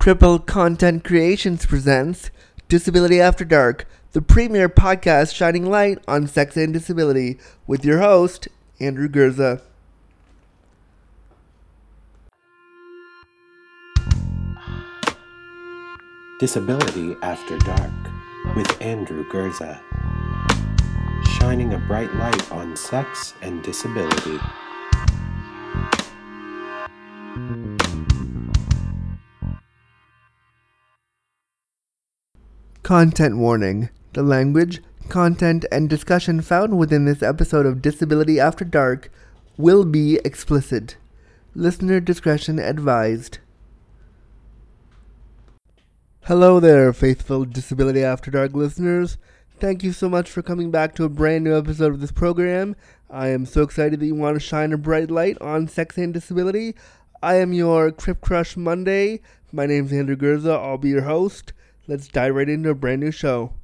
Cripple Content Creations presents Disability After Dark, the premier podcast shining light on sex and disability, with your host, Andrew Gurza. Disability After Dark with Andrew Gurza, Shining a bright light on sex and disability. Content warning. The language, content, and discussion found within this episode of Disability After Dark will be explicit. Listener discretion advised. Hello there, faithful Disability After Dark listeners. Thank you so much for coming back to a brand new episode of this program. I am so excited that you want to shine a bright light on sex and disability. I am your Crip Crush Monday. My name's Andrew Gurza. I'll be your host. Let's dive right into a brand new show.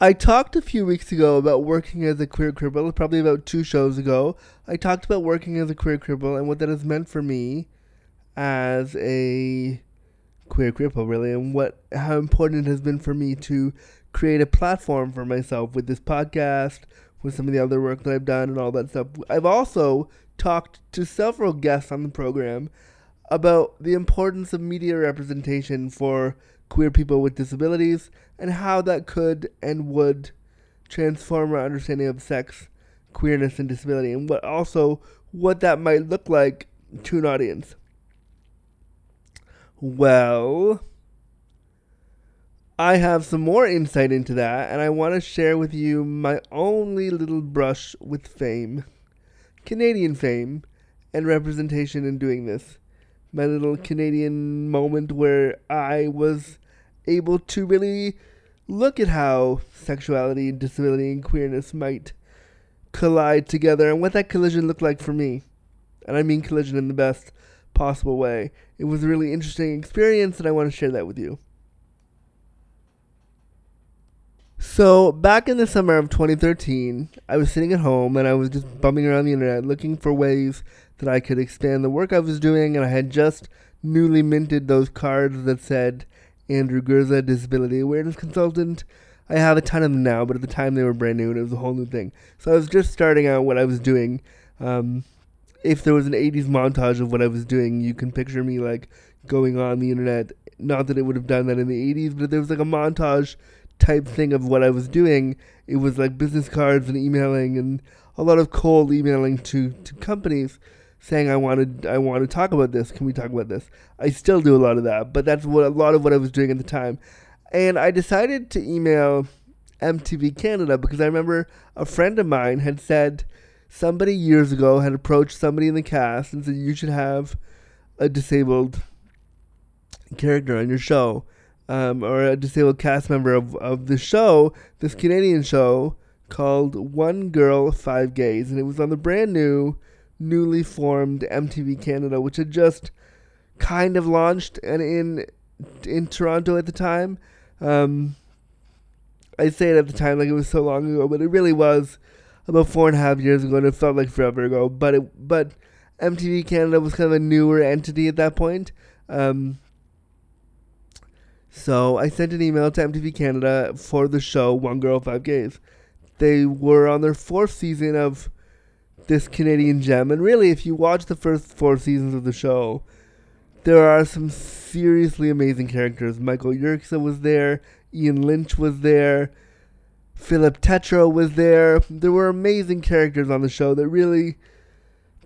I talked a few weeks ago about working as a queer cripple, probably about two shows ago. I talked about working as a queer cripple and what that has meant for me as a queer cripple, really, and what how important it has been for me to create a platform for myself with this podcast, with some of the other work that I've done, and all that stuff. I've also talked to several guests on the program about the importance of media representation for queer people with disabilities and how that could and would transform our understanding of sex, queerness, and disability, and what also what that might look like to an audience. Well, I have some more insight into that, and I want to share with you my only little brush with fame, Canadian fame, and representation in doing this my little Canadian moment where I was able to really look at how sexuality and disability and queerness might collide together and what that collision looked like for me. And I mean collision in the best possible way. It was a really interesting experience and I want to share that with you. So, back in the summer of 2013, I was sitting at home and I was just bumming around the internet looking for ways that I could expand the work I was doing, and I had just newly minted those cards that said Andrew Gurza, Disability Awareness Consultant. I have a ton of them now, but at the time they were brand new and it was a whole new thing. So I was just starting out what I was doing. Um, if there was an 80s montage of what I was doing, you can picture me like going on the internet. Not that it would have done that in the 80s, but there was like a montage type thing of what I was doing. It was like business cards and emailing and a lot of cold emailing to, to companies saying I wanted I want to talk about this. Can we talk about this? I still do a lot of that, but that's what a lot of what I was doing at the time. And I decided to email MTV Canada because I remember a friend of mine had said somebody years ago had approached somebody in the cast and said you should have a disabled character on your show um, or a disabled cast member of, of the show, this Canadian show called One Girl, Five Gays. And it was on the brand new, newly formed MTV Canada, which had just kind of launched and in in Toronto at the time. Um, I say it at the time like it was so long ago, but it really was about four and a half years ago, and it felt like forever ago. But it, but MTV Canada was kind of a newer entity at that point. Um, so I sent an email to MTV Canada for the show One Girl Five Gays. They were on their fourth season of this Canadian gem, and really, if you watch the first four seasons of the show, there are some seriously amazing characters. Michael Yerxa was there, Ian Lynch was there, Philip Tetro was there. There were amazing characters on the show that really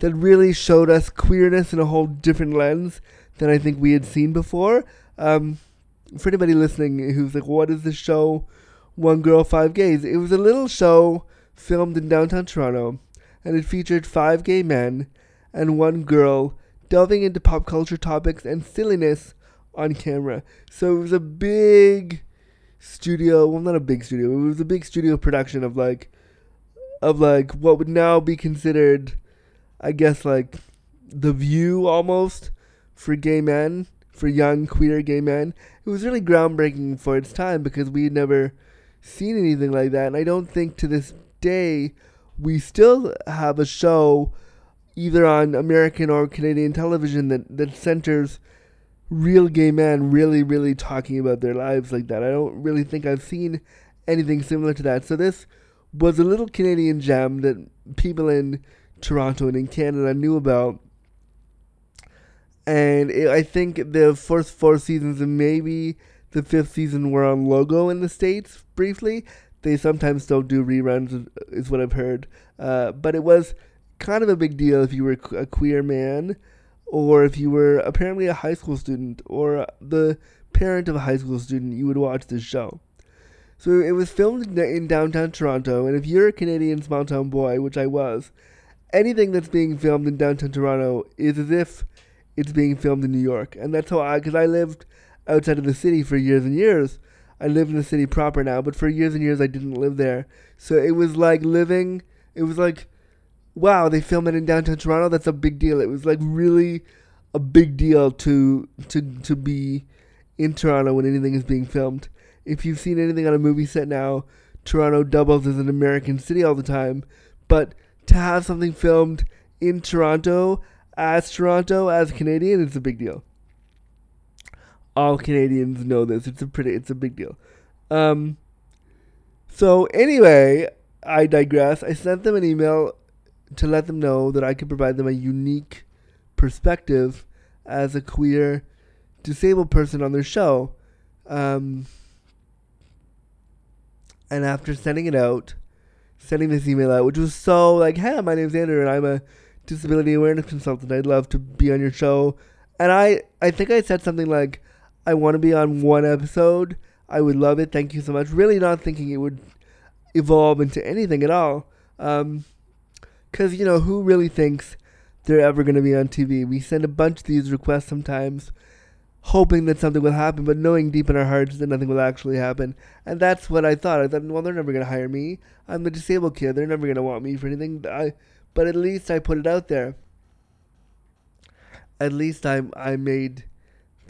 that really showed us queerness in a whole different lens than I think we had seen before. Um, for anybody listening who's like, what is this show? One Girl, Five Gays. It was a little show filmed in downtown Toronto, and it featured five gay men and one girl delving into pop culture topics and silliness on camera. So it was a big studio, well, not a big studio, it was a big studio production of like, of like what would now be considered, I guess, like the view almost for gay men for young queer gay men. It was really groundbreaking for its time because we had never seen anything like that. And I don't think to this day we still have a show either on American or Canadian television that, that centers real gay men really, really talking about their lives like that. I don't really think I've seen anything similar to that. So this was a little Canadian gem that people in Toronto and in Canada knew about. And it, I think the first four seasons and maybe the fifth season were on Logo in the States briefly. They sometimes still do reruns, is what I've heard. Uh, but it was kind of a big deal if you were a queer man or if you were apparently a high school student or the parent of a high school student, you would watch this show. So it was filmed in downtown Toronto, and if you're a Canadian small town boy, which I was, anything that's being filmed in downtown Toronto is as if it's being filmed in New York. And that's how I, because I lived outside of the city for years and years. I live in the city proper now, but for years and years I didn't live there. So it was like living, it was like, wow, they film it in downtown Toronto. That's a big deal. It was like really a big deal to to to be in Toronto when anything is being filmed if you've seen anything on a movie set now, Toronto doubles as an American city all the time. But to have something filmed in Toronto as Toronto as Canadian, it's a big deal. All Canadians know this. It's a pretty. It's a big deal. Um. So anyway, I digress. I sent them an email to let them know that I could provide them a unique perspective as a queer disabled person on their show. Um, and after sending it out, sending this email out, which was so like, hey, my name's Andrew and I'm a disability awareness consultant. I'd love to be on your show. And I, I think I said something like, I want to be on one episode. I would love it. Thank you so much. Really not thinking it would evolve into anything at all. Um, cause you know, who really thinks they're ever going to be on TV? We send a bunch of these requests sometimes hoping that something will happen, but knowing deep in our hearts that nothing will actually happen. And that's what I thought. I thought, well, they're never going to hire me. I'm the disabled kid. They're never going to want me for anything. I, but at least I put it out there. At least I I made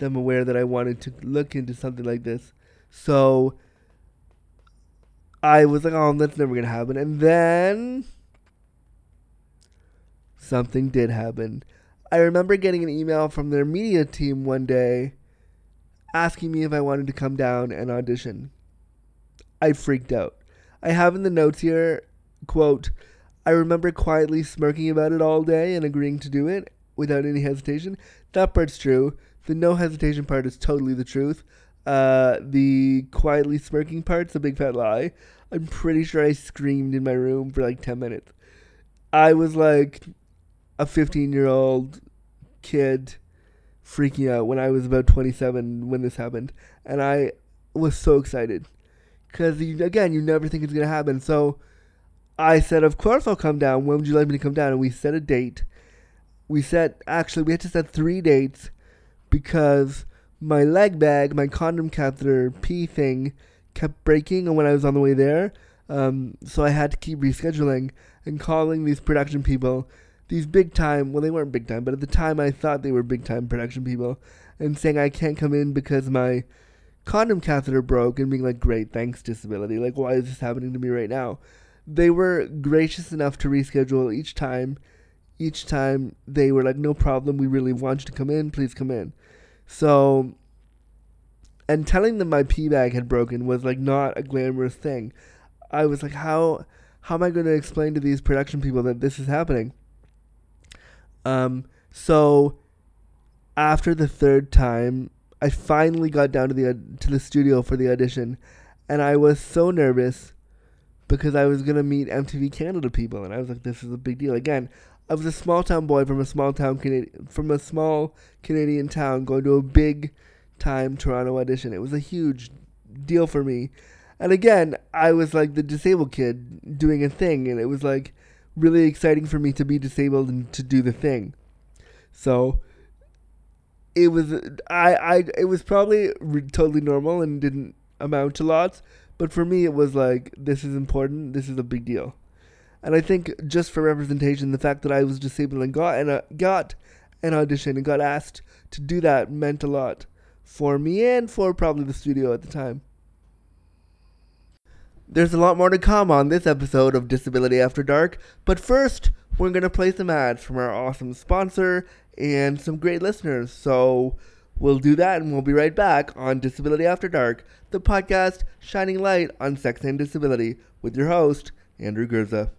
them aware that I wanted to look into something like this. So I was like, oh, that's never going to happen. And then something did happen. I remember getting an email from their media team one day asking me if I wanted to come down and audition. I freaked out. I have in the notes here, quote, I remember quietly smirking about it all day and agreeing to do it without any hesitation. That part's true. The no hesitation part is totally the truth. Uh, the quietly smirking part's a big fat lie. I'm pretty sure I screamed in my room for like 10 minutes. I was like, a 15 year old kid freaking out when I was about 27 when this happened. And I was so excited. Because, again, you never think it's going to happen. So I said, Of course I'll come down. When would you like me to come down? And we set a date. We set, actually, we had to set three dates because my leg bag, my condom catheter pee thing, kept breaking. And when I was on the way there, um, so I had to keep rescheduling and calling these production people these big time, well, they weren't big time, but at the time I thought they were big time production people, and saying I can't come in because my condom catheter broke, and being like, great, thanks, disability. Like, why is this happening to me right now? They were gracious enough to reschedule each time. Each time they were like, no problem, we really want you to come in, please come in. So, and telling them my pee bag had broken was like not a glamorous thing. I was like, how how am I going to explain to these production people that this is happening? Um, so after the third time, I finally got down to the to the studio for the audition, and I was so nervous because I was gonna meet MTV Canada people, and I was like, "This is a big deal." Again, I was a small town boy from a small town Canadian from a small Canadian town going to a big time Toronto audition. It was a huge deal for me, and again, I was like the disabled kid doing a thing, and it was like really exciting for me to be disabled and to do the thing. So it was I I it was probably re- totally normal and didn't amount to lots, but for me it was like this is important, this is a big deal. And I think just for representation, the fact that I was disabled and got and uh, got an audition and got asked to do that meant a lot for me and for probably the studio at the time. There's a lot more to come on this episode of Disability After Dark, but first, we're going to play some ads from our awesome sponsor and some great listeners. So we'll do that and we'll be right back on Disability After Dark, the podcast shining light on sex and disability with your host, Andrew Gurza.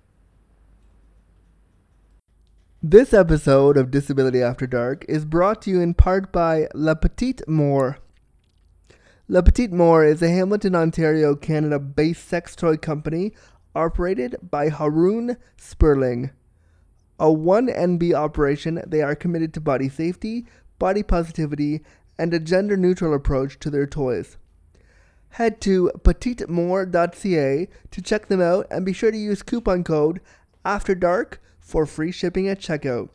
This episode of Disability After Dark is brought to you in part by La Petite Mort. La Petite Mort is a Hamilton, Ontario, Canada based sex toy company operated by Haroon Sperling. A 1NB operation, they are committed to body safety, body positivity, and a gender neutral approach to their toys. Head to petitemort.ca to check them out and be sure to use coupon code After Dark for free shipping at checkout.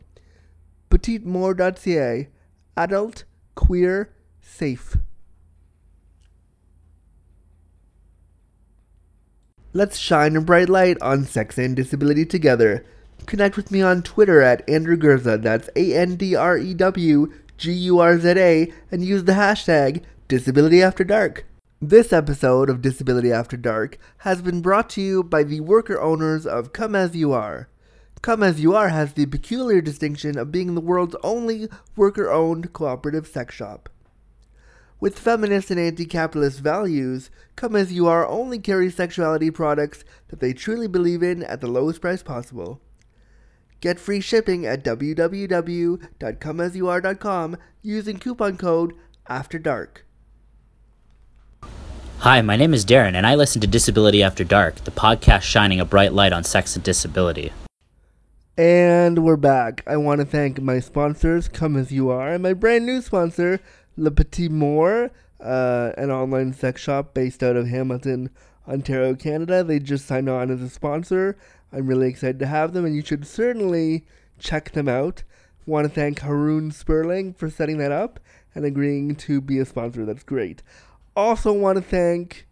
petitemort.ca Adult, queer, safe. Let's shine a bright light on sex and disability together. Connect with me on Twitter at Andrew Gurza, that's A N D R E W G U R Z A, and use the hashtag Disability After Dark. This episode of Disability After Dark has been brought to you by the worker owners of Come As You Are. Come As You Are has the peculiar distinction of being the world's only worker owned cooperative sex shop. With feminist and anti capitalist values, Come As You Are only carries sexuality products that they truly believe in at the lowest price possible. Get free shipping at www.comeasyouare.com using coupon code After Dark. Hi, my name is Darren, and I listen to Disability After Dark, the podcast shining a bright light on sex and disability. And we're back. I want to thank my sponsors, Come As You Are, and my brand new sponsor, Le Petit Mort, uh, an online sex shop based out of Hamilton, Ontario, Canada. They just signed on as a sponsor. I'm really excited to have them, and you should certainly check them out. Want to thank Haroon Sperling for setting that up and agreeing to be a sponsor. That's great. Also, want to thank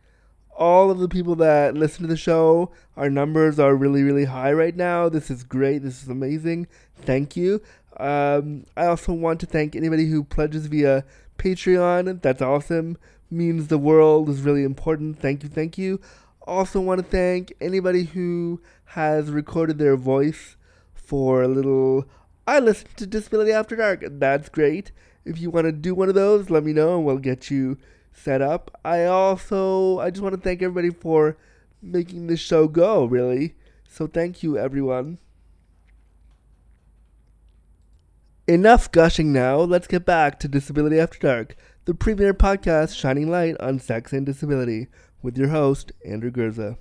all of the people that listen to the show. Our numbers are really, really high right now. This is great. This is amazing. Thank you. Um, I also want to thank anybody who pledges via Patreon. That's awesome. Means the world is really important. Thank you. Thank you. Also, want to thank anybody who has recorded their voice for a little. I listen to Disability After Dark. That's great. If you want to do one of those, let me know and we'll get you set up. I also I just want to thank everybody for making this show go, really. So thank you everyone. Enough gushing now. Let's get back to Disability After Dark, the premier podcast shining light on sex and disability with your host, Andrew Gurza.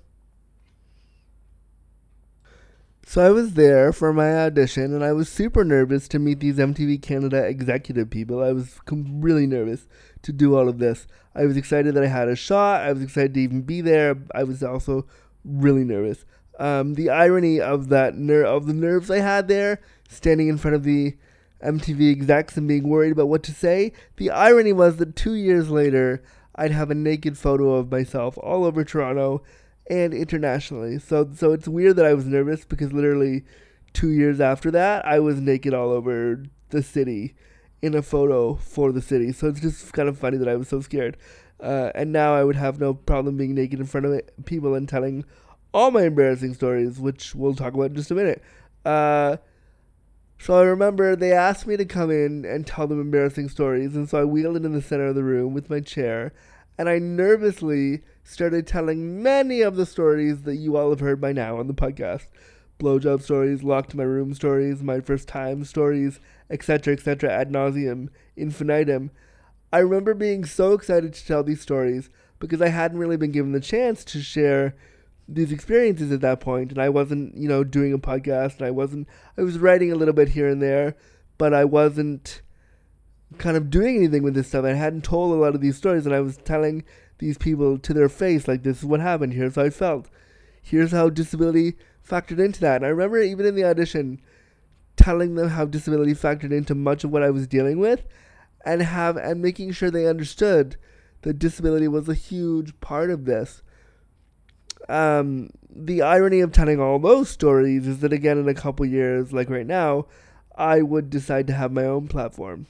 So I was there for my audition, and I was super nervous to meet these MTV Canada executive people. I was com- really nervous to do all of this. I was excited that I had a shot. I was excited to even be there. I was also really nervous. Um, the irony of that ner- of the nerves I had there, standing in front of the MTV execs and being worried about what to say. The irony was that two years later, I'd have a naked photo of myself all over Toronto and internationally. So so it's weird that I was nervous because literally two years after that, I was naked all over the city in a photo for the city. So it's just kind of funny that I was so scared. Uh, and now I would have no problem being naked in front of people and telling all my embarrassing stories, which we'll talk about in just a minute. Uh, so I remember they asked me to come in and tell them embarrassing stories, and so I wheeled in the center of the room with my chair, and I nervously started telling many of the stories that you all have heard by now on the podcast. Blowjob stories, locked in my room stories, my first time stories, etc., etc., ad nauseum, infinitum. I remember being so excited to tell these stories because I hadn't really been given the chance to share these experiences at that point, and I wasn't, you know, doing a podcast, and I wasn't, I was writing a little bit here and there, but I wasn't kind of doing anything with this stuff. I hadn't told a lot of these stories, and I was telling these people to their face, like, this is what happened, here's how I felt, here's how disability factored into that. And I remember even in the audition telling them how disability factored into much of what I was dealing with and have and making sure they understood that disability was a huge part of this. Um, the irony of telling all those stories is that again in a couple years, like right now, I would decide to have my own platform.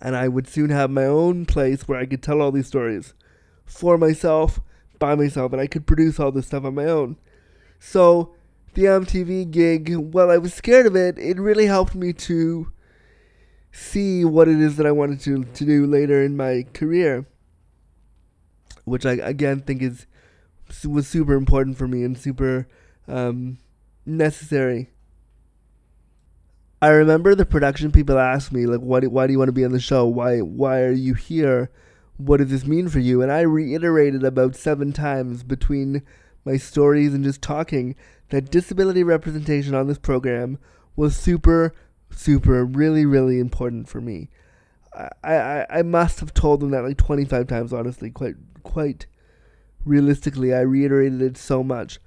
And I would soon have my own place where I could tell all these stories for myself, by myself, and I could produce all this stuff on my own. So the MTV gig, while I was scared of it, it really helped me to see what it is that I wanted to, to do later in my career. Which I again think is was super important for me and super um, necessary. I remember the production people asked me like, "Why? do, Why do you want to be on the show? Why? Why are you here? What does this mean for you?" And I reiterated about seven times between my stories and just talking that disability representation on this program was super, super, really, really important for me. I, I, I must have told them that like 25 times, honestly, quite, quite realistically. I reiterated it so much.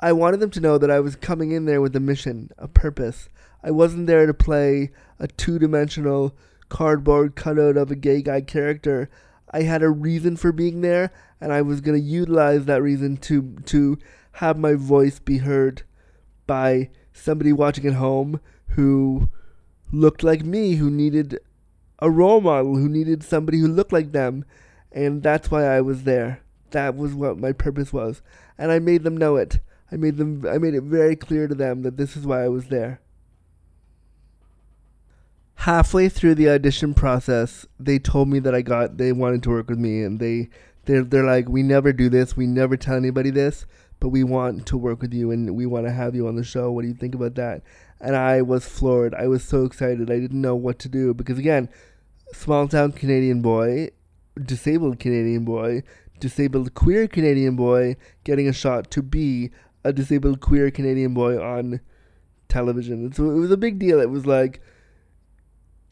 I wanted them to know that I was coming in there with a mission, a purpose. I wasn't there to play a two dimensional cardboard cutout of a gay guy character. I had a reason for being there, and I was going to utilize that reason to to have my voice be heard by somebody watching at home who looked like me, who needed a role model, who needed somebody who looked like them, and that's why I was there. That was what my purpose was, and I made them know it. I made them I made it very clear to them that this is why I was there. Halfway through the audition process, they told me that I got they wanted to work with me and they they're they're like we never do this, we never tell anybody this, but we want to work with you and we want to have you on the show. What do you think about that? And I was floored. I was so excited. I didn't know what to do because again, small town Canadian boy, disabled Canadian boy, disabled queer Canadian boy getting a shot to be a disabled queer Canadian boy on television. And so it was a big deal. It was like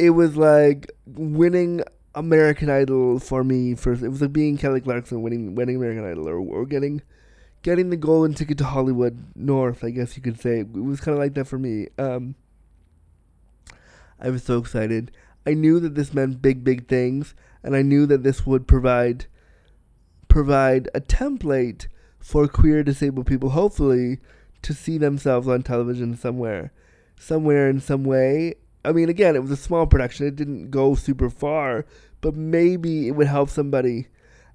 it was like winning American Idol for me. First, it was like being Kelly Clarkson winning winning American Idol, or, or getting getting the golden ticket to Hollywood North. I guess you could say it was kind of like that for me. Um, I was so excited. I knew that this meant big, big things, and I knew that this would provide provide a template for queer disabled people, hopefully, to see themselves on television somewhere, somewhere in some way, I mean, again, it was a small production. It didn't go super far, but maybe it would help somebody.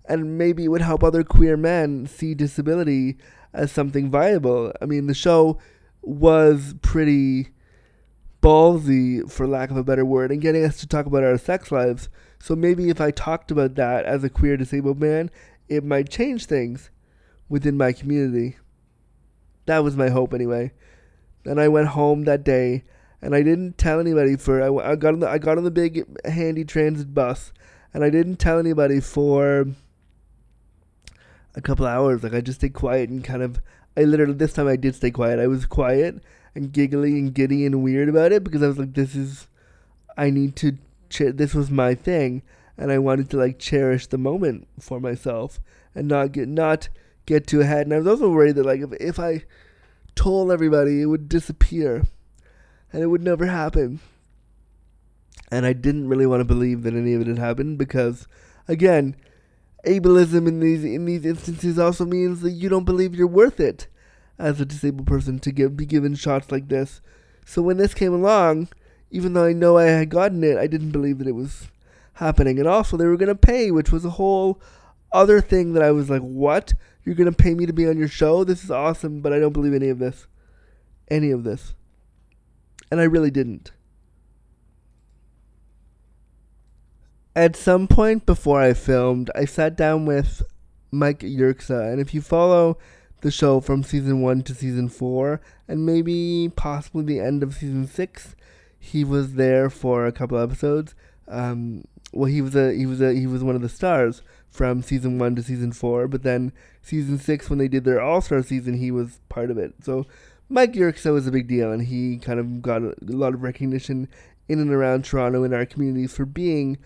And maybe it would help other queer men see disability as something viable. I mean, the show was pretty ballsy, for lack of a better word, in getting us to talk about our sex lives. So maybe if I talked about that as a queer disabled man, it might change things within my community. That was my hope, anyway. And I went home that day and I didn't tell anybody for I, I got on the I got on the big handy transit bus, and I didn't tell anybody for a couple hours. Like I just stayed quiet and kind of I literally this time I did stay quiet. I was quiet and giggly and giddy and weird about it because I was like, this is I need to. Ch- this was my thing, and I wanted to like cherish the moment for myself and not get not get too ahead. And I was also worried that like if if I told everybody, it would disappear and it would never happen. And I didn't really want to believe that any of it had happened because, again, ableism in these in these instances also means that you don't believe you're worth it as a disabled person to give, be given shots like this. So when this came along, even though I know I had gotten it, I didn't believe that it was happening. And also, they were going to pay, which was a whole other thing that I was like, what? You're going to pay me to be on your show? This is awesome, but I don't believe any of this. Any of this and I really didn't. At some point before I filmed, I sat down with Mike Yerxa, and if you follow the show from season one to season four, and maybe possibly the end of season six, he was there for a couple episodes. Um, well, he was a he was a he was one of the stars from season one to season four, but then season six, when they did their All Star season, he was part of it. So Mike Yerxa was a big deal, and he kind of got a, lot of recognition in and around Toronto in our communities for being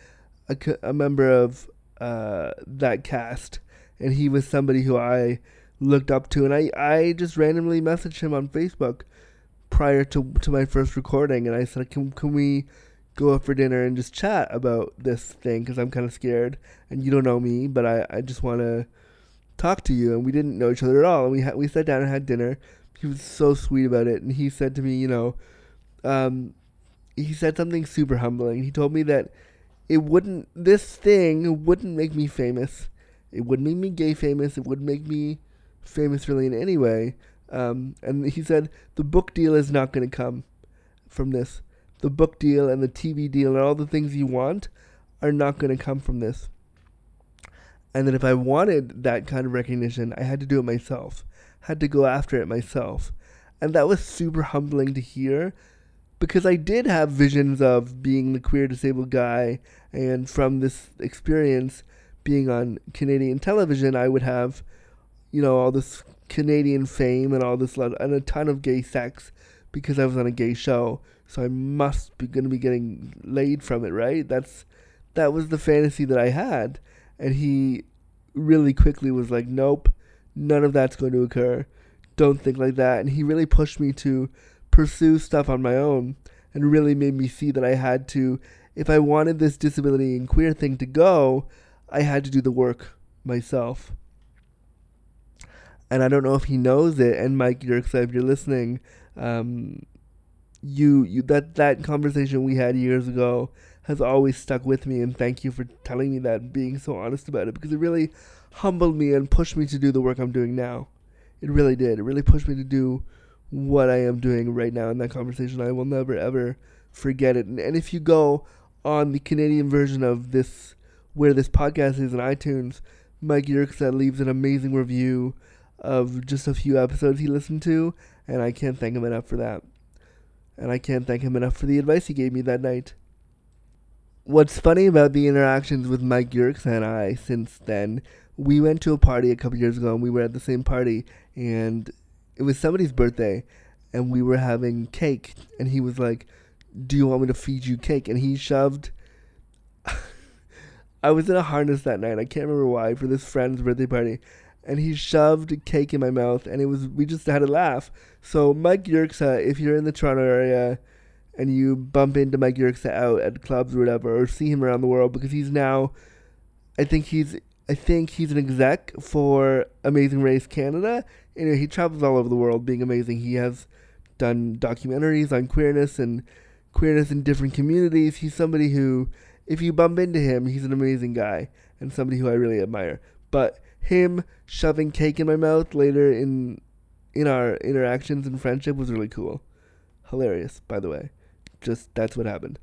a, a member of uh, that cast. And he was somebody who I looked up to, and I, I just randomly messaged him on Facebook prior to to my first recording, and I said, "Can can we go out for dinner and just chat about this thing? Because I'm kind of scared, and you don't know me, but I I just want to." talk to you and we didn't know each other at all and we ha- we sat down and had dinner he was so sweet about it, and he said to me, you know, um, he said something super humbling. He told me that it wouldn't, this thing wouldn't make me famous. It wouldn't make me gay famous. It wouldn't make me famous really in any way. Um, and he said the book deal is not going to come from this. The book deal and the TV deal and all the things you want are not going to come from this. And that if I wanted that kind of recognition, I had to do it myself, had to go after it myself. And that was super humbling to hear because I did have visions of being the queer disabled guy. And from this experience, being on Canadian television, I would have, you know, all this Canadian fame and all this and a ton of gay sex because I was on a gay show. So I must be going to be getting laid from it, right? That's that was the fantasy that I had, and he really quickly was like, "Nope, none of that's going to occur. Don't think like that." And he really pushed me to pursue stuff on my own, and really made me see that I had to, if I wanted this disability and queer thing to go, I had to do the work myself. And I don't know if he knows it. And Mike Yerxa, if you're listening, um, you you that that conversation we had years ago has always stuck with me. And thank you for telling me that, and being so honest about it, because it really humbled me and pushed me to do the work I'm doing now. It really did. It really pushed me to do what I am doing right now in that conversation. I will never ever forget it. And, and if you go on the Canadian version of this where this podcast is in iTunes, Mike Yerxa leaves an amazing review of just a few episodes he listened to, and I can't thank him enough for that. And I can't thank him enough for the advice he gave me that night. What's funny about the interactions with Mike Yerxa and I since then, we went to a party a couple years ago and we were at the same party, and it was somebody's birthday, and we were having cake, and he was like, Do you want me to feed you cake? And he shoved I was in a harness that night. I can't remember why for this friend's birthday party, and he shoved cake in my mouth, and it was we just had a laugh. So Mike Yerxa, if you're in the Toronto area, and you bump into Mike Yerxa out at clubs or whatever, or see him around the world, because he's now, I think he's I think he's an exec for Amazing Race Canada. And he travels all over the world, being amazing. He has done documentaries on queerness and queerness in different communities. He's somebody who if you bump into him, he's an amazing guy and somebody who I really admire. But him shoving cake in my mouth later in in our interactions and friendship was really cool. Hilarious, by the way. Just that's what happened.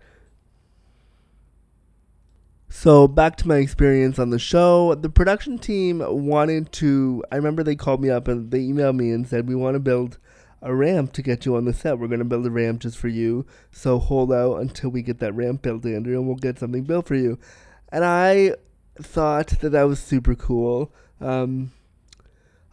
So back to my experience on the show. The production team wanted to I remember they called me up and they emailed me and said we want to build a ramp to get you on the set. We're going to build a ramp just for you. So hold out until we get that ramp built, Andrew, and we'll get something built for you. And I thought that that was super cool. Um,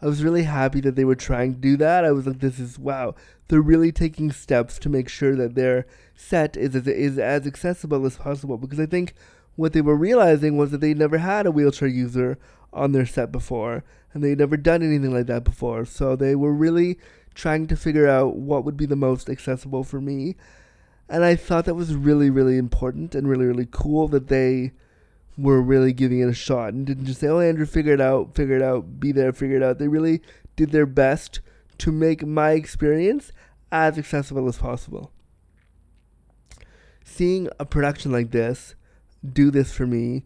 I was really happy that they were trying to do that. I was like, this is wow. They're really taking steps to make sure that their set is as, is as accessible as possible. Because I think what they were realizing was that they never had a wheelchair user on their set before, and they'd never done anything like that before. So they were really trying to figure out what would be the most accessible for me. And I thought that was really, really important and really, really cool that they were really giving it a shot and didn't just say, oh, Andrew, figure it out, figure it out, be there, figure it out. They really did their best to make my experience as accessible as possible. Seeing a production like this do this for me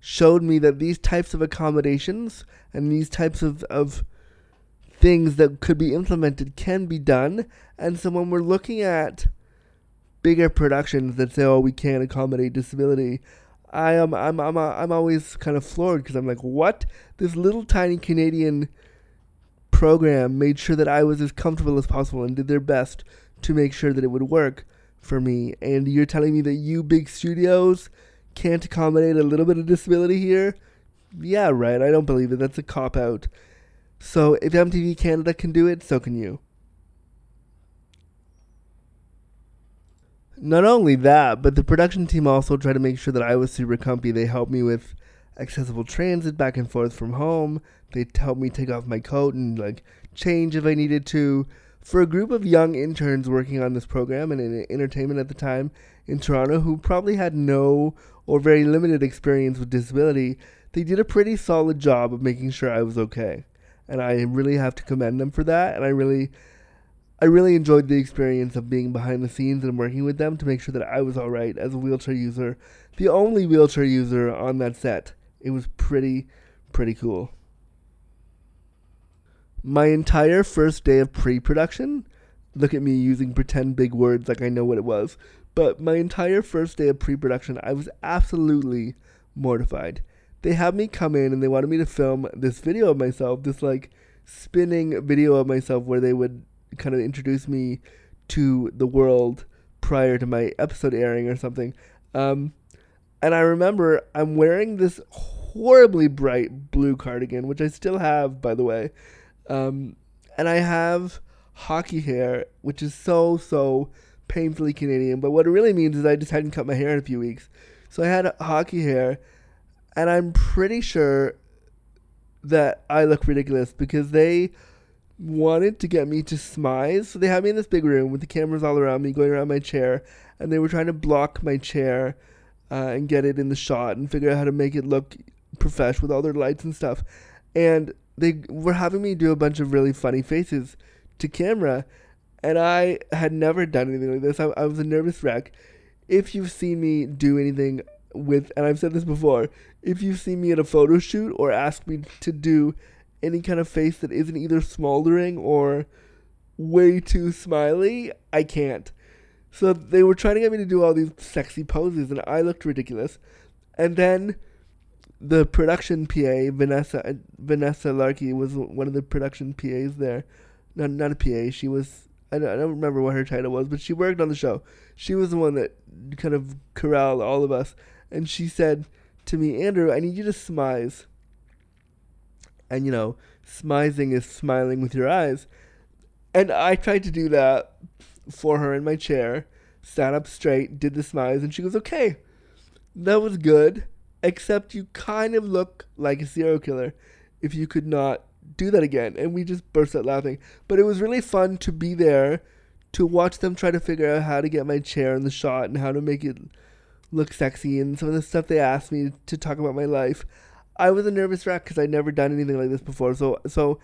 showed me that these types of accommodations and these types of, of things that could be implemented can be done. And so when we're looking at bigger productions that say, "Oh, we can't accommodate disability," I am I'm I'm I'm always kind of floored because I'm like, "What? This little tiny Canadian program made sure that I was as comfortable as possible and did their best to make sure that it would work for me." And you're telling me that you big studios can't accommodate a little bit of disability here? Yeah, right. I don't believe it. That's a cop out. So if MTV Canada can do it, so can you. Not only that, but the production team also tried to make sure that I was super comfy. They helped me with accessible transit back and forth from home. They helped me take off my coat and like change if I needed to. For a group of young interns working on this program and in entertainment at the time in Toronto who probably had no or very limited experience with disability, they did a pretty solid job of making sure I was okay and I really have to commend them for that. And I really, I really enjoyed the experience of being behind the scenes and working with them to make sure that I was all right as a wheelchair user, the only wheelchair user on that set. It was pretty, pretty cool. My entire first day of pre production, look at me using pretend big words like I know what it was, but my entire first day of pre production, I was absolutely mortified. They had me come in and they wanted me to film this video of myself, this like spinning video of myself where they would kind of introduce me to the world prior to my episode airing or something. Um, and I remember I'm wearing this horribly bright blue cardigan, which I still have, by the way. Um, and I have hockey hair, which is so, so painfully Canadian. But what it really means is I just hadn't cut my hair in a few weeks. So I had hockey hair, and I'm pretty sure that I look ridiculous because they wanted to get me to smize. So they had me in this big room with the cameras all around me, going around my chair, and they were trying to block my chair uh, and get it in the shot and figure out how to make it look profesh with all their lights and stuff. And they were having me do a bunch of really funny faces to camera, and I had never done anything like this. I, I was a nervous wreck. If you've seen me do anything with, and I've said this before, if you've seen me at a photo shoot or asked me to do any kind of face that isn't either smoldering or way too smiley, I can't. So they were trying to get me to do all these sexy poses, and I looked ridiculous. And then the production PA, Vanessa uh, Vanessa Larkey, was one of the production PAs there. Not not a PA. She was I don't, I don't remember what her title was, but she worked on the show. She was the one that kind of corralled all of us, and she said to me, Andrew, I need you to smize. And you know, smizing is smiling with your eyes. And I tried to do that for her in my chair, sat up straight, did the smize, and she goes, Okay, that was good, except you kind of look like a serial killer if you could not do that again. And we just burst out laughing. But it was really fun to be there to watch them try to figure out how to get my chair in the shot and how to make it look sexy and some of the stuff they asked me to talk about my life. I was a nervous wreck because I'd never done anything like this before. So, so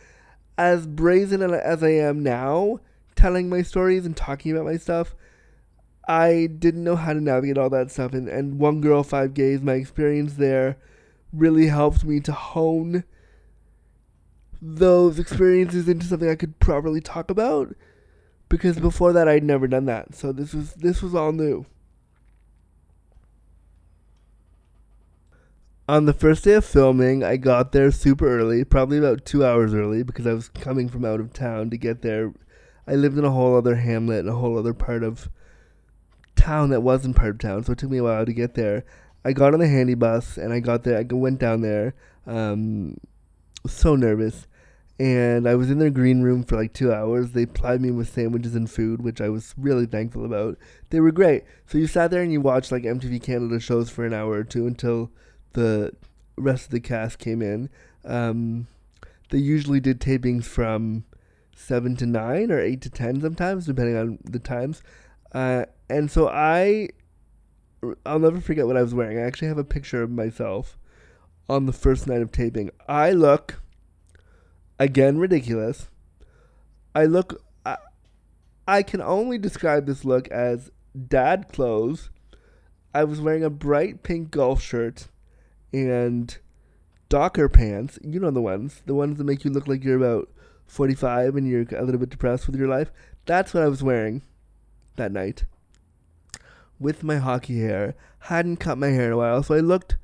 as brazen as I am now, telling my stories and talking about my stuff, I didn't know how to navigate all that stuff. And, and One Girl, Five Gays, my experience there really helped me to hone those experiences into something I could properly talk about. Because before that, I'd never done that. So this was this was all new. On the first day of filming, I got there super early, probably about two hours early, because I was coming from out of town to get there. I lived in a whole other hamlet, a whole other part of town that wasn't part of town, so it took me a while to get there. I got on the handy bus and I got there. I went down there. Um, so nervous, and I was in their green room for like two hours. They plied me with sandwiches and food, which I was really thankful about. They were great. So you sat there and you watched like MTV Canada shows for an hour or two until the rest of the cast came in. Um, they usually did tapings from seven to nine or eight to ten sometimes, depending on the times. Uh, and so I, I'll never forget what I was wearing. I actually have a picture of myself on the first night of taping. I look, again, ridiculous. I look, I, I can only describe this look as dad clothes. I was wearing a bright pink golf shirt and Docker pants. You know the ones, the ones that make you look like you're about 45 and you're a little bit depressed with your life. That's what I was wearing that night with my hockey hair. Hadn't cut my hair in a while, so I looked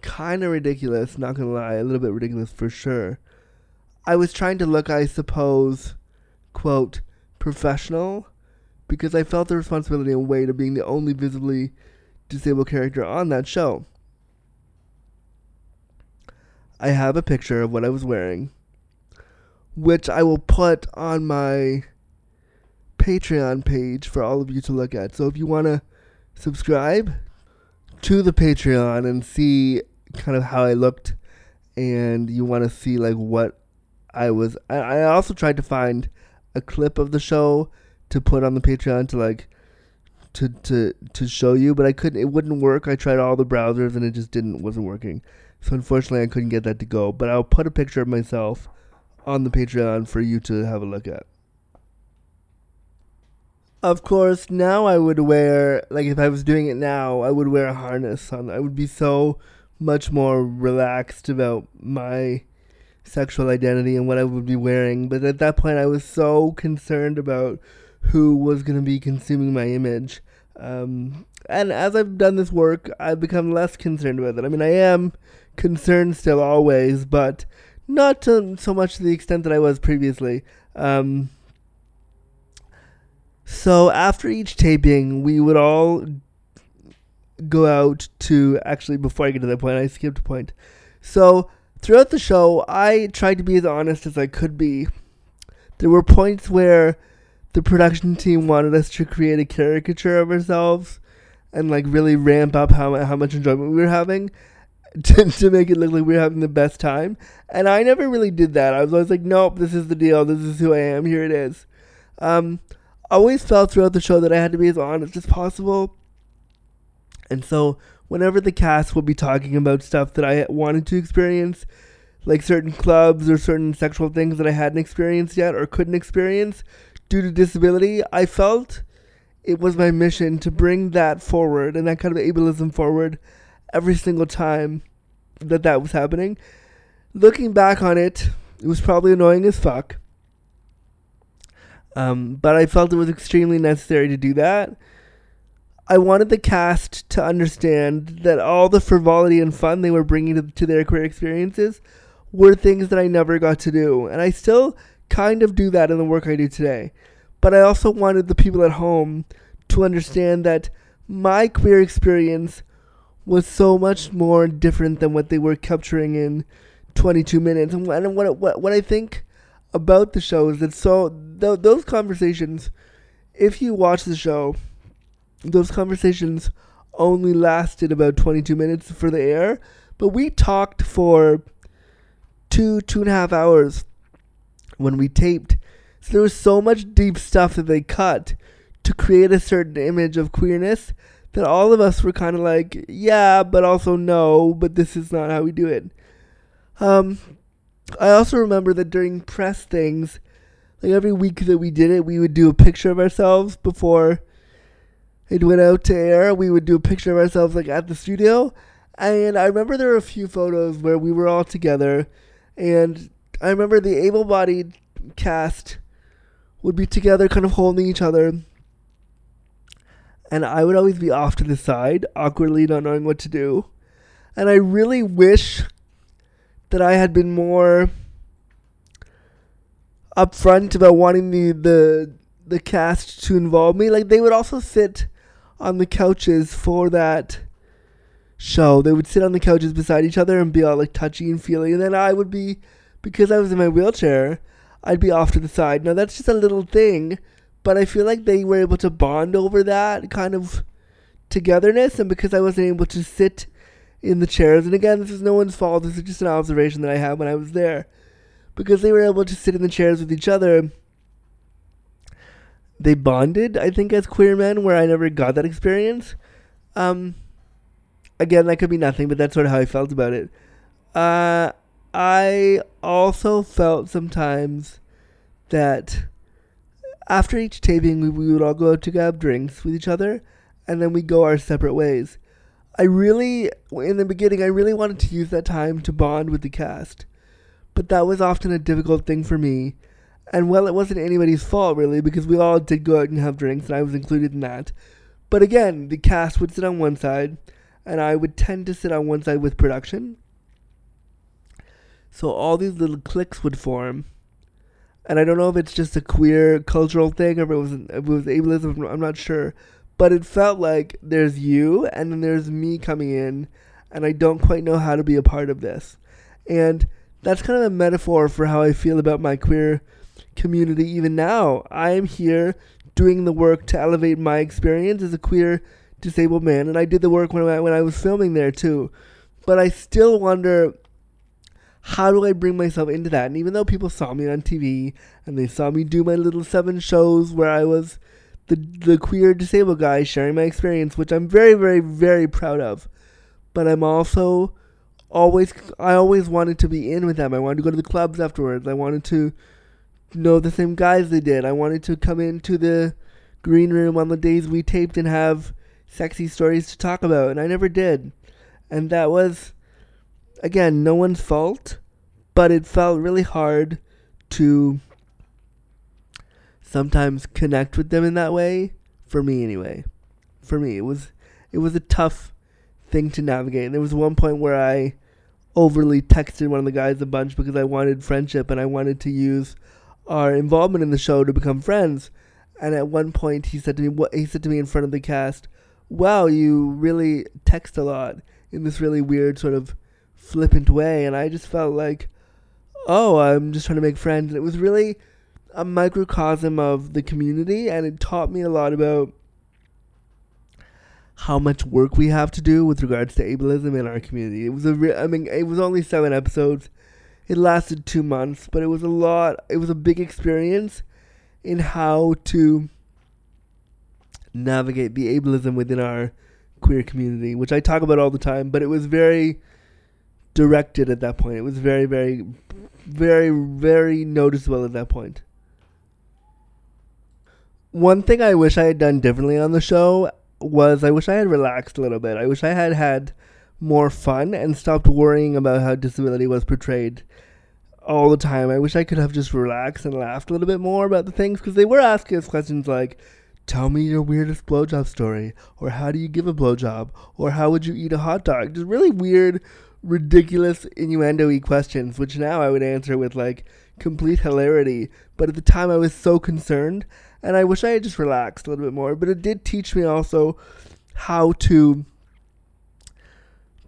kind of ridiculous, not gonna lie, a little bit ridiculous for sure. I was trying to look, I suppose, quote, professional, because I felt the responsibility and weight of being the only visibly disabled character on that show. I have a picture of what I was wearing, which I will put on my Patreon page for all of you to look at. So if you want to subscribe to the Patreon and see kind of how I looked, and you want to see like what I was, I, I also tried to find a clip of the show to put on the Patreon to like to to to show you, but I couldn't. It wouldn't work. I tried all the browsers and it just didn't wasn't working. So unfortunately, I couldn't get that to go. But I'll put a picture of myself on the Patreon for you to have a look at. Of course, now I would wear like if I was doing it now, I would wear a harness on. I would be so much more relaxed about my sexual identity and what I would be wearing. But at that point, I was so concerned about who was going to be consuming my image. Um, and as I've done this work, I've become less concerned with it. I mean, I am concerned still always, but not to so much to the extent that I was previously. Um, so after each taping, we would all go out to actually before I get to that point, I skipped a point. So throughout the show, I tried to be as honest as I could be. There were points where the production team wanted us to create a caricature of ourselves and like really ramp up how how much enjoyment we were having to, to make it look like we were having the best time. And I never really did that. I was always like, nope, this is the deal. This is who I am. Here it is. Um, I always felt throughout the show that I had to be as honest as possible. And so whenever the cast would be talking about stuff that I wanted to experience, like certain clubs or certain sexual things that I hadn't experienced yet or couldn't experience due to disability, I felt it was my mission to bring that forward and that kind of ableism forward every single time that that was happening. Looking back on it, it was probably annoying as fuck. Um, but I felt it was extremely necessary to do that. I wanted the cast to understand that all the frivolity and fun they were bringing to, to their queer experiences were things that I never got to do. And I still kind of do that in the work I do today. But I also wanted the people at home to understand that my queer experience was so much more different than what they were capturing in 22 minutes. And what, what, what, what I think about the show is that so th- those conversations, if you watch the show, those conversations only lasted about 22 minutes for the air, but we talked for two, two and a half hours when we taped. So there was so much deep stuff that they cut to create a certain image of queerness that all of us were kind of like, yeah, but also no, but this is not how we do it. Um, I also remember that during press things, like every week that we did it, we would do a picture of ourselves before it went out to air. We would do a picture of ourselves like at the studio, and I remember there were a few photos where we were all together, and I remember the able-bodied cast would be together, kind of holding each other, and I would always be off to the side, awkwardly not knowing what to do, and I really wish that I had been more upfront about wanting the the the cast to involve me. Like they would also sit on the couches for that show. They would sit on the couches beside each other and be all like touchy and feely, and then I would be because I was in my wheelchair, I'd be off to the side. Now that's just a little thing, but I feel like they were able to bond over that kind of togetherness, and because I wasn't able to sit in the chairs, and again, this is no one's fault. This is just an observation that I had when I was there, because they were able to sit in the chairs with each other. They bonded, I think, as queer men, where I never got that experience. Um, again, that could be nothing, but that's sort of how I felt about it. Uh, I also felt sometimes that after each taping, we, we would all go out to grab drinks with each other, and then we go our separate ways. I really, in the beginning, I really wanted to use that time to bond with the cast, but that was often a difficult thing for me. And well, it wasn't anybody's fault really, because we all did go out and have drinks, and I was included in that. But again, the cast would sit on one side, and I would tend to sit on one side with production. So all these little cliques would form. And I don't know if it's just a queer cultural thing or if it was if it was ableism. I'm not sure, but it felt like there's you and then there's me coming in, and I don't quite know how to be a part of this. And that's kind of a metaphor for how I feel about my queer community even now. I am here doing the work to elevate my experience as a queer disabled man, and I did the work when I when I was filming there too. But I still wonder how do I bring myself into that? And even though people saw me on TV and they saw me do my little seven shows where I was the the queer disabled guy sharing my experience, which I'm very very very proud of, but I'm also always I always wanted to be in with them. I wanted to go to the clubs afterwards. I wanted to know the same guys they did. I wanted to come into the green room on the days we taped and have sexy stories to talk about, and I never did. And that was again, no one's fault, but it felt really hard to sometimes connect with them in that way for me anyway for me it was it was a tough thing to navigate. And there was one point where i overly texted one of the guys a bunch because i wanted friendship and i wanted to use our involvement in the show to become friends. And at one point he said to me what he said to me in front of the cast wow you really text a lot in this really weird sort of flippant way. And i just felt like oh i'm just trying to make friends. And it was really a microcosm of the community and it taught me a lot about how much work we have to do with regards to ableism in our community. It was a re- I mean it was only 7 episodes. It lasted 2 months, but it was a lot it was a big experience in how to navigate the ableism within our queer community, which I talk about all the time, but it was very directed at that point. It was very very very very noticeable at that point. One thing I wish I had done differently on the show was I wish I had relaxed a little bit. I wish I had had more fun and stopped worrying about how disability was portrayed all the time. I wish I could have just relaxed and laughed a little bit more about the things because they were asking us questions like, Tell me your weirdest blowjob story, or how do you give a blowjob, or how would you eat a hot dog? Just really weird, ridiculous, innuendo y questions, which now I would answer with like complete hilarity. But at the time, I was so concerned and I wish I had just relaxed a little bit more. But it did teach me also how to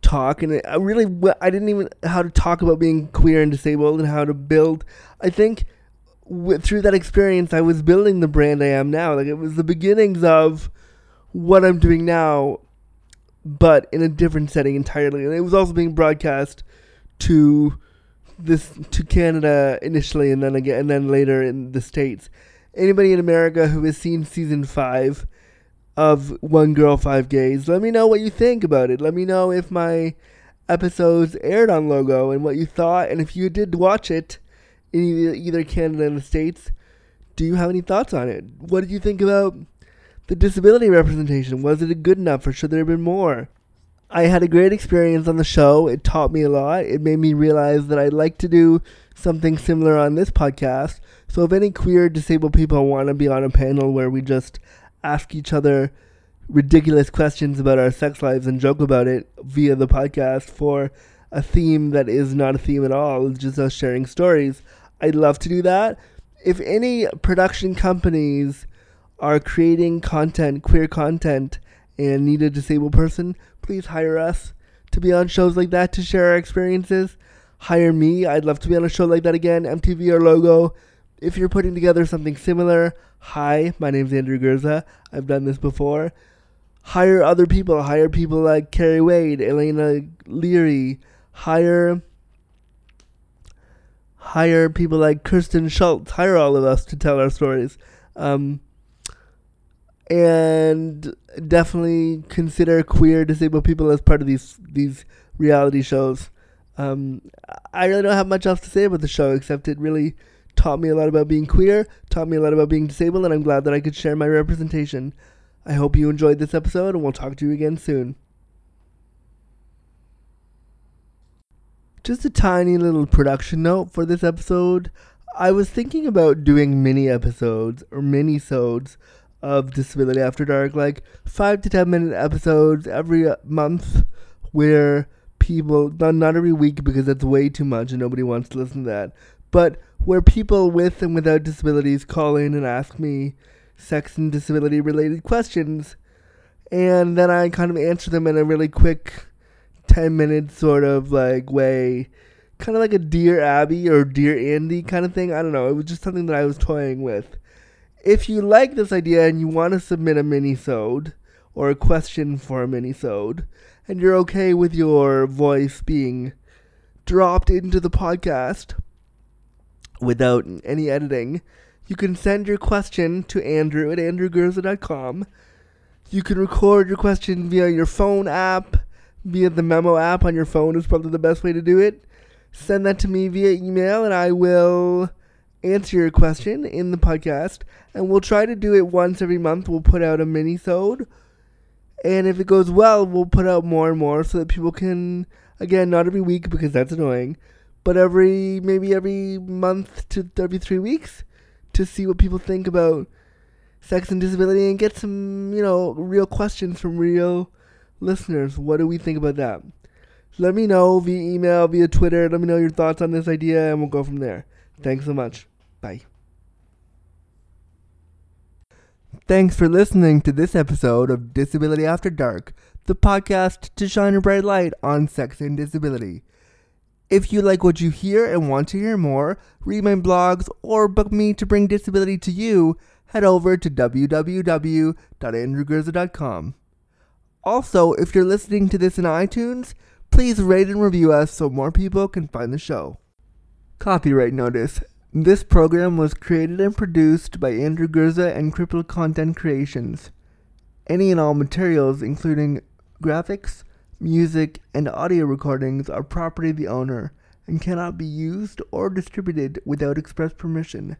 talk, and I really I didn't even how to talk about being queer and disabled and how to build. I think through that experience, I was building the brand I am now. Like it was the beginnings of what I'm doing now, but in a different setting entirely. And it was also being broadcast to this to Canada initially, and then again, and then later in the states anybody in America who has seen season five of One Girl Five Gays, let me know what you think about it. Let me know if my episodes aired on Logo and what you thought, and if you did watch it in either Canada and the States, do you have any thoughts on it? What did you think about the disability representation? Was it good enough, or should there have been more? I had a great experience on the show. It taught me a lot. It made me realize that I'd like to do something similar on this podcast. So if any queer disabled people want to be on a panel where we just ask each other ridiculous questions about our sex lives and joke about it via the podcast for a theme that is not a theme at all, it's just us sharing stories, I'd love to do that. If any production companies are creating content, queer content, and need a disabled person, please hire us to be on shows like that to share our experiences. Hire me. I'd love to be on a show like that again. MTV or Logo. If you're putting together something similar, hi, my name's Andrew Gurza. I've done this before. Hire other people. Hire people like Carrie Wade, Alaina Leary. Hire hire people like Kirsten Schultz. Hire all of us to tell our stories. Um, and definitely consider queer disabled people as part of these these reality shows. Um, I really don't have much else to say about the show except it really taught me a lot about being queer, taught me a lot about being disabled, and I'm glad that I could share my representation. I hope you enjoyed this episode, and we'll talk to you again soon. Just a tiny little production note for this episode. I was thinking about doing mini episodes or mini sodes of Disability After Dark, like five to ten minute episodes every month, where people not not every week because that's way too much and nobody wants to listen to that, but where people with and without disabilities call in and ask me sex and disability related questions, and then I kind of answer them in a really quick, ten minute sort of like way. Kind of like a Dear Abby or Dear Andy kind of thing. I don't know. It was just something that I was toying with if you like this idea and you want to submit a mini-sode or a question for a mini-sode, and you're okay with your voice being dropped into the podcast without any editing, you can send your question to Andrew at andrewgurza.com. You can record your question via your phone app, via the memo app on your phone is probably the best way to do it. Send that to me via email and I will answer your question in the podcast, and we'll try to do it once every month. We'll put out a mini sode, and if it goes well, we'll put out more and more so that people can, again, not every week because that's annoying, but every maybe every month to every three weeks to see what people think about sex and disability and get some, you know, real questions from real listeners. What do we think about that? Let me know via email, via Twitter. Let me know your thoughts on this idea, and we'll go from there. Thanks so much. Bye. Thanks for listening to this episode of Disability After Dark, the podcast to shine a bright light on sex and disability. If you like what you hear and want to hear more, read my blogs, or book me to bring disability to you, head over to www.andrewgurza.com. Also, if you're listening to this in iTunes, please rate and review us so more people can find the show. Copyright notice. This program was created and produced by Andrew Gurza and Crippled Content Creations. Any and all materials, including graphics, music, and audio recordings, are property of the owner and cannot be used or distributed without express permission.